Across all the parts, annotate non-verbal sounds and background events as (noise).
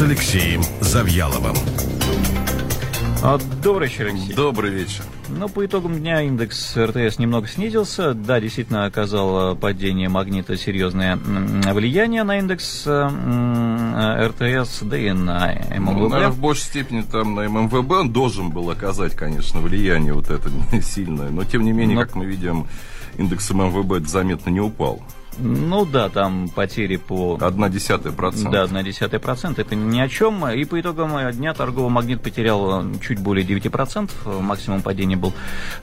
с Алексеем Завьяловым. А, Добрый вечер, Алексей. Добрый вечер. Ну, по итогам дня индекс РТС немного снизился. Да, действительно оказало падение магнита серьезное влияние на индекс э, РТС, да и на Ну, МВБ. наверное, в большей степени там на ММВБ он должен был оказать, конечно, влияние вот это (laughs) сильное. Но, тем не менее, Но- как мы видим, индекс ММВБ заметно не упал. Ну да, там потери по... Одна десятая процента. Да, на десятый процент, это ни о чем. И по итогам дня торговый магнит потерял э, чуть более 9%, э, максимум падения был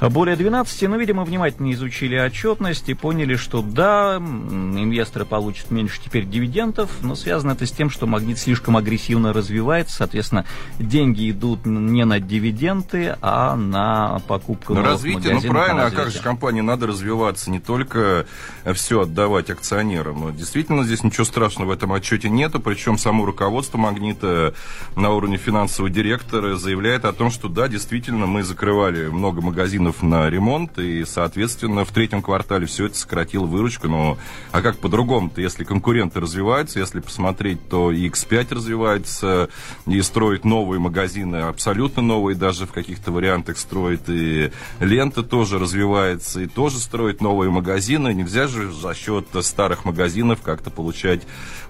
более 12%. Но, видимо, внимательно изучили отчетность и поняли, что да, инвесторы получат меньше теперь дивидендов, но связано это с тем, что магнит слишком агрессивно развивается, соответственно, деньги идут не на дивиденды, а на покупку Ну, новых развитие, ну правильно, на а как же компании надо развиваться, не только все отдавать акционерам. Но Действительно, здесь ничего страшного в этом отчете нету, причем само руководство Магнита на уровне финансового директора заявляет о том, что да, действительно, мы закрывали много магазинов на ремонт, и, соответственно, в третьем квартале все это сократило выручку. Но а как по-другому-то, если конкуренты развиваются, если посмотреть, то и X5 развивается, и строит новые магазины, абсолютно новые, даже в каких-то вариантах строит, и Лента тоже развивается, и тоже строит новые магазины. Нельзя же за счет старых магазинов как-то получать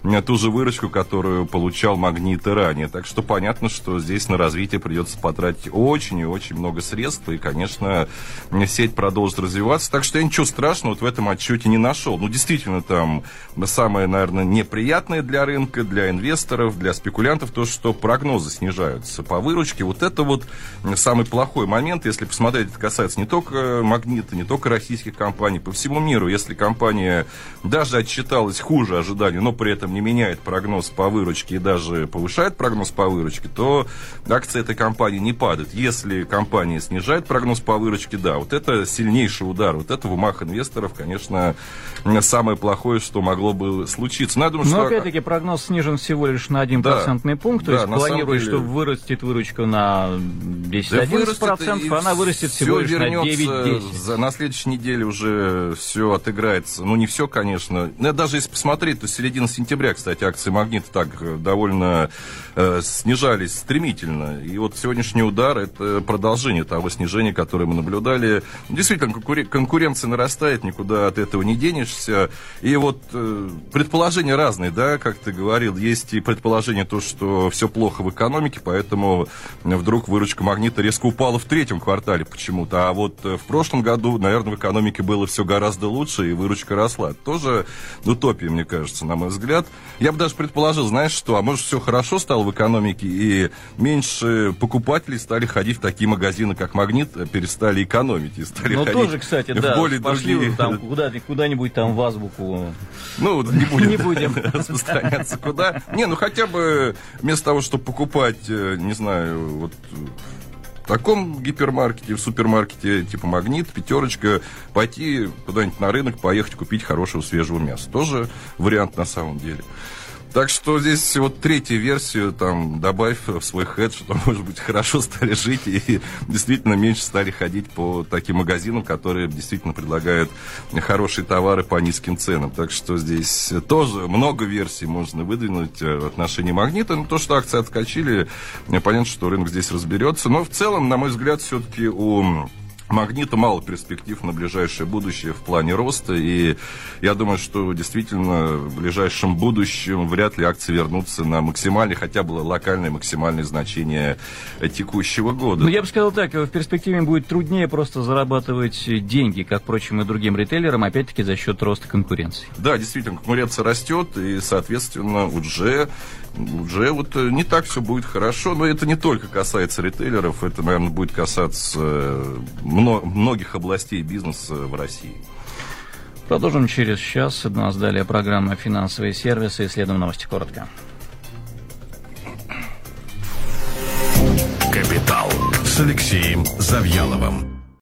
э, ту же выручку, которую получал Магнит и ранее. Так что понятно, что здесь на развитие придется потратить очень и очень много средств, и, конечно, сеть продолжит развиваться. Так что я ничего страшного вот в этом отчете не нашел. Ну, действительно, там самое, наверное, неприятное для рынка, для инвесторов, для спекулянтов, то, что прогнозы снижаются по выручке. Вот это вот самый плохой момент, если посмотреть, это касается не только Магнита, не только российских компаний, по всему миру. Если компания даже отчиталась хуже ожиданий, но при этом не меняет прогноз по выручке и даже повышает прогноз по выручке, то акции этой компании не падают. Если компания снижает прогноз по выручке, да, вот это сильнейший удар. Вот это в умах инвесторов, конечно, самое плохое, что могло бы случиться. Но я думаю, Но что... опять-таки прогноз снижен всего лишь на 1 процентный пункт, то Да, есть планируют, деле- что вырастет выручка на 10-11 процентов, а она вырастет всего лишь на 9-10. За, на следующей неделе уже все отыграется. Ну, не все, конечно. Но даже если посмотреть, то с середины сентября, кстати, акции «Магнита» так э, довольно э, снижались стремительно. И вот сегодняшний удар – это продолжение того снижения, которое мы наблюдали. Действительно, конкуре- конкуренция нарастает, никуда от этого не денешься. И вот э, предположения разные, да, как ты говорил. Есть и предположение то, что все плохо в экономике, поэтому вдруг выручка «Магнита» резко упала в третьем квартале почему-то. А вот э, в прошлом году, наверное, в экономике было все гораздо лучше, и выручка росла. Тоже утопия, мне кажется, на мой взгляд. Я бы даже предположил, знаешь что, а может все хорошо стало в экономике, и меньше покупателей стали ходить в такие магазины, как «Магнит», э, перестали экономить и стали Ну, ходить тоже, кстати, в да, более пошли другие... там куда- куда-нибудь там в азбуку. Ну, не будем, (laughs) Не будем. (laughs) распространяться куда. Не, ну хотя бы вместо того, чтобы покупать, э, не знаю, вот в таком гипермаркете, в супермаркете типа Магнит, Пятерочка, пойти куда-нибудь на рынок, поехать купить хорошего свежего мяса. Тоже вариант на самом деле. Так что здесь вот третью версию там добавь в свой хед, что, (laughs) может быть, хорошо стали жить и действительно меньше стали ходить по таким магазинам, которые действительно предлагают хорошие товары по низким ценам. Так что здесь тоже много версий можно выдвинуть э, в отношении магнита. Но то, что акции отскочили, понятно, что рынок здесь разберется. Но в целом, на мой взгляд, все-таки у Магнита мало перспектив на ближайшее будущее в плане роста, и я думаю, что действительно в ближайшем будущем вряд ли акции вернутся на максимальное, хотя бы локальное максимальное значение текущего года. Ну, я бы сказал так, в перспективе будет труднее просто зарабатывать деньги, как, впрочем, и другим ритейлерам, опять-таки за счет роста конкуренции. Да, действительно, конкуренция растет, и, соответственно, уже, уже вот э, не так все будет хорошо, но это не только касается ритейлеров, это, наверное, будет касаться э, многих областей бизнеса в России. Продолжим через час. У нас далее программа «Финансовые сервисы». Исследуем новости коротко. Капитал с Алексеем Завьяловым.